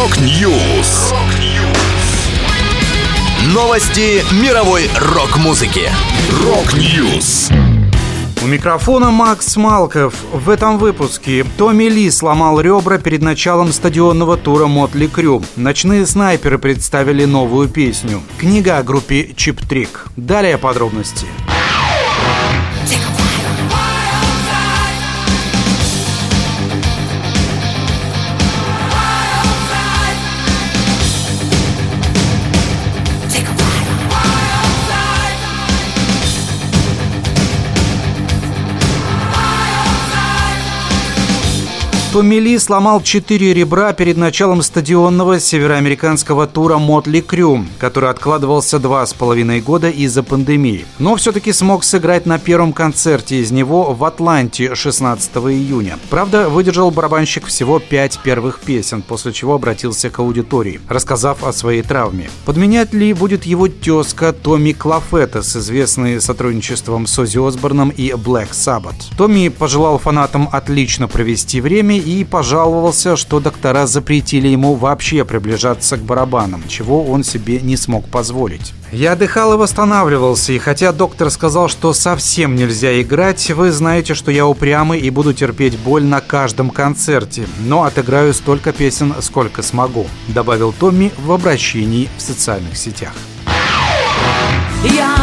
Rock News. Новости мировой рок-музыки. Rock News. У микрофона Макс Малков. В этом выпуске Томми Ли сломал ребра перед началом стадионного тура Mötley Crüe. Ночные снайперы представили новую песню. Книга о группе Cheap Trick. Далее подробности. Томми Ли сломал четыре ребра перед началом стадионного североамериканского тура Мотли Крю, который откладывался два с половиной года из-за пандемии. Но все-таки смог сыграть на первом концерте из него в Атланте 16 июня. Правда, выдержал барабанщик всего пять первых песен, после чего обратился к аудитории, рассказав о своей травме. Подменять Ли будет его тезка Томми Клафетес, известный сотрудничеством с Ози Осборном и Black Sabbath. Томми пожелал фанатам отлично провести время и пожаловался, что доктора запретили ему вообще приближаться к барабанам, чего он себе не смог позволить. Я отдыхал и восстанавливался, и хотя доктор сказал, что совсем нельзя играть, вы знаете, что я упрямый и буду терпеть боль на каждом концерте, но отыграю столько песен, сколько смогу», добавил Томми в обращении в социальных сетях. Я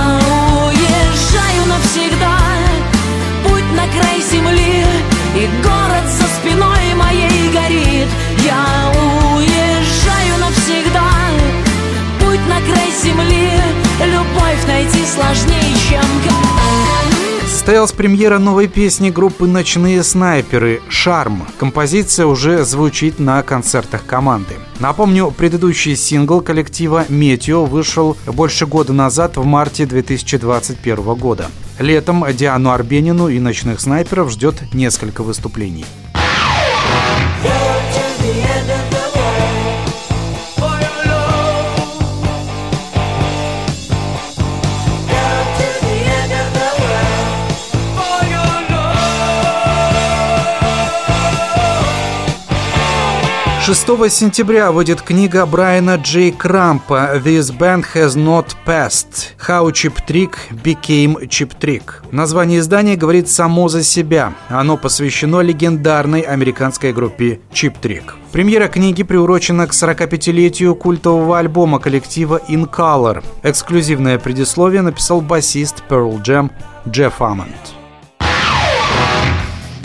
сложнее, чем Состоялась премьера новой песни группы «Ночные снайперы» «Шарм». Композиция уже звучит на концертах команды. Напомню, предыдущий сингл коллектива «Метео» вышел больше года назад, в марте 2021 года. Летом Диану Арбенину и «Ночных снайперов» ждет несколько выступлений. Шестого сентября выйдет книга Брайана Джей Крампа «This band has not passed. How Chip Trick became Chip Trick». Название издания говорит само за себя. Оно посвящено легендарной американской группе Chip Trick. Премьера книги приурочена к 45-летию культового альбома коллектива In Color. Эксклюзивное предисловие написал басист Pearl Jam Джефф Амонд.